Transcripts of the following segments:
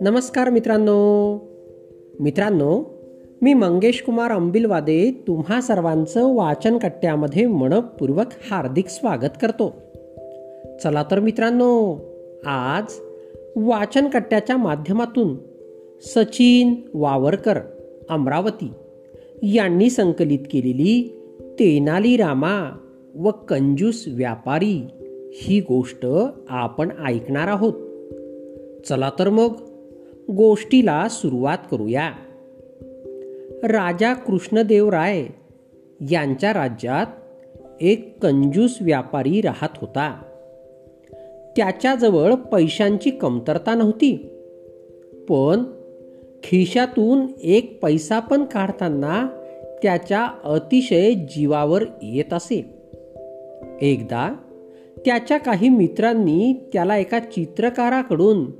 नमस्कार मित्रांनो. मित्रांनो मी मंगेश कुमार अंबिलवादे तुम्हा सर्वांचं वाचन कट्ट्यामध्ये मनपूर्वक हार्दिक स्वागत करतो. चला तर मित्रांनो आज वाचन कट्ट्याच्या माध्यमातून सचिन वावरकर अमरावती यांनी संकलित केलेली तेनाली रामा व कंजूस व्यापारी ही गोष्ट आपण ऐकणार आहोत. चला तर मग गोष्टीला सुरुवात करूया. राजा कृष्णदेव राय यांच्या राज्यात एक कंजूस व्यापारी राहत होता. त्याच्याजवळ पैशांची कमतरता नव्हती. पण खिशातून एक पैसा पण काढताना त्याच्या अतिशय जीवावर येत असे. एकदा त्याच्या काही मित्रांनी त्याला एका चित्रकाराकडून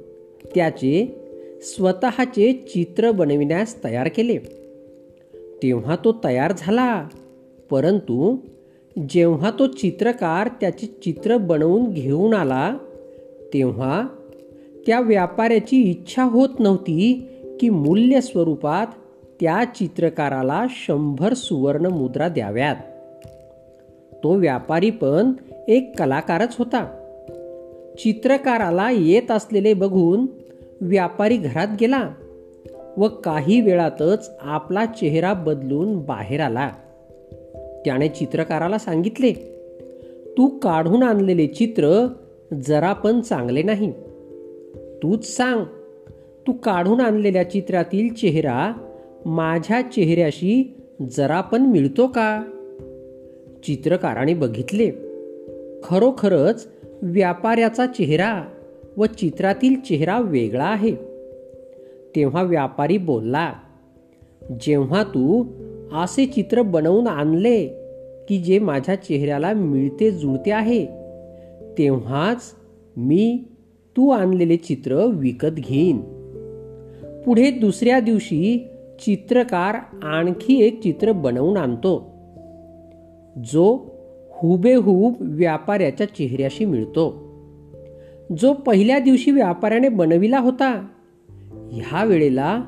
त्याचे स्वतःचे चित्र बनविण्यास तयार केले. तेव्हा तो तयार झाला. परंतु जेव्हा तो चित्रकार त्याचे चित्र बनवून घेऊन आला तेव्हा त्या व्यापाऱ्याची इच्छा होत नव्हती की मूल्य स्वरूपात त्या चित्रकाराला शंभर सुवर्ण मुद्रा द्याव्यात. तो व्यापारी पण एक कलाकारच होता. चित्रकाराला येत असलेले बघून व्यापारी घरात गेला व काही वेळातच आपला चेहरा बदलून बाहेर आला. त्याने चित्रकाराला सांगितले तू काढून आणलेले चित्र जरा पण चांगले नाही. तूच सांग तू काढून आणलेल्या चित्रातील चेहरा माझ्या चेहऱ्याशी जरा पण मिळतो का? चित्रकाराने बघितले खरोखरच व्यापाऱ्याचा चेहरा व चित्रातील चेहरा वेगळा आहे. तेव्हा व्यापारी बोलला जेव्हा तू असे चित्र बनवून आणले की जे माझ्या चेहऱ्याला मिळते जुळते आहे तेव्हाच मी तू आणलेले चित्र विकत घेईन. पुढे दुसऱ्या दिवशी चित्रकार आणखी एक चित्र बनवून आणतो. जो हुबेहूब व्यापाऱ्याच्या चेहऱ्याशी मिळतो. जो पहिल्या दिवशी व्यापाऱ्याने बनविला होता ह्या वेळेला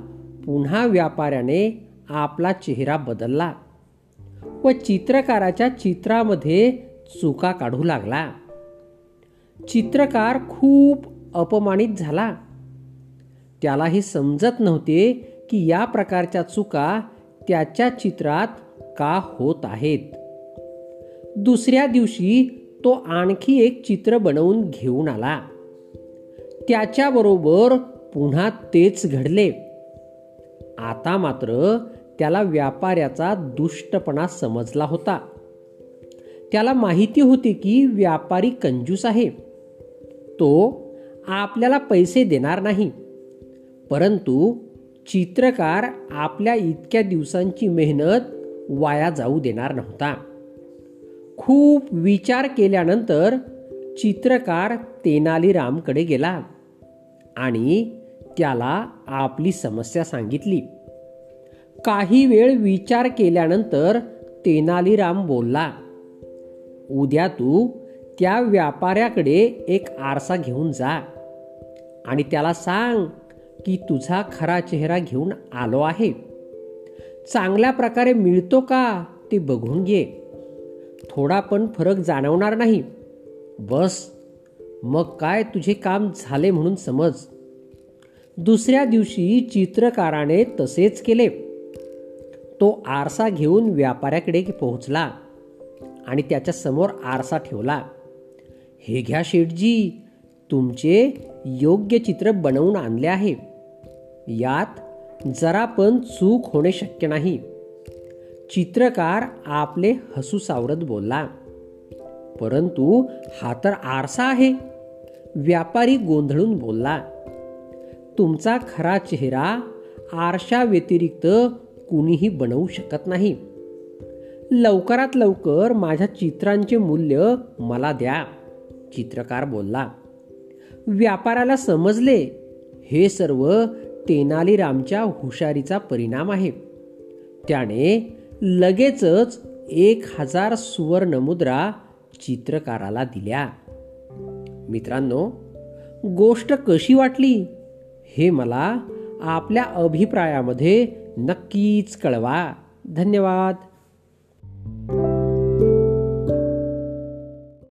पुन्हा व्यापाऱ्याने आपला चेहरा बदलला व चित्रकाराच्या चित्रामध्ये चुका काढू लागला. चित्रकार खूप अपमानित झाला. त्याला हे समजत नव्हते की या प्रकारच्या चुका त्याच्या चित्रात का होत आहेत. दुसऱ्या दिवशी तो आणखी एक चित्र बनवून घेऊन आला. त्याच्याबरोबर पुन्हा तेच घडले. आता मात्र त्याला व्यापाऱ्याचा दुष्टपणा समजला होता. त्याला माहिती होती की व्यापारी कंजूस आहे. तो आपल्याला पैसे देणार नाही. परंतु चित्रकार आपल्या इतक्या दिवसांची मेहनत वाया जाऊ देणार नव्हता. खूप विचार केल्यानंतर चित्रकार तेनालीरामकडे गेला आणि त्याला आपली समस्या सांगितली. काही वेळ विचार केल्यानंतर तेनालीराम बोलला उद्या तू त्या व्यापाऱ्याकडे एक आरसा घेऊन जा आणि त्याला सांग की तुझा खरा चेहरा घेऊन आलो आहे. चांगल्या प्रकारे मिळतो का ते बघून घे. थोडा पण फरक जाणवणार नाही. बस मग काय तुझे काम झाले म्हणून समज. दुसऱ्या दिवशी चित्रकाराने तसेच केले. तो आरसा घेऊन व्यापाऱ्याकडे पोहोचला आणि त्याच्यासमोर आरसा ठेवला. हे घ्या शेठजी तुमचे योग्य चित्र बनवून आणले आहे. यात जरा पण चूक होणे शक्य नाही. चित्रकार आपले हसू सावरत बोलला. परंतु हा तर आरसा आहे व्यापारी गोंधळून बोलला. तुमचा खरा चेहरा आरशा व्यतिरिक्त कुणीही बनवू शकत नाही. लवकरात लवकर माझ्या चित्रांचे मूल्य मला द्या चित्रकार बोलला. व्यापाराला समजले हे सर्व तेनालीरामच्या हुशारीचा परिणाम आहे. त्याने लगेचच एक हजार सुवर्ण मुद्रा चित्रकाराला दिल्या. मित्रांनो गोष्ट कशी वाटली हे मला आपल्या अभिप्रायामध्ये नक्कीच कळवा. धन्यवाद.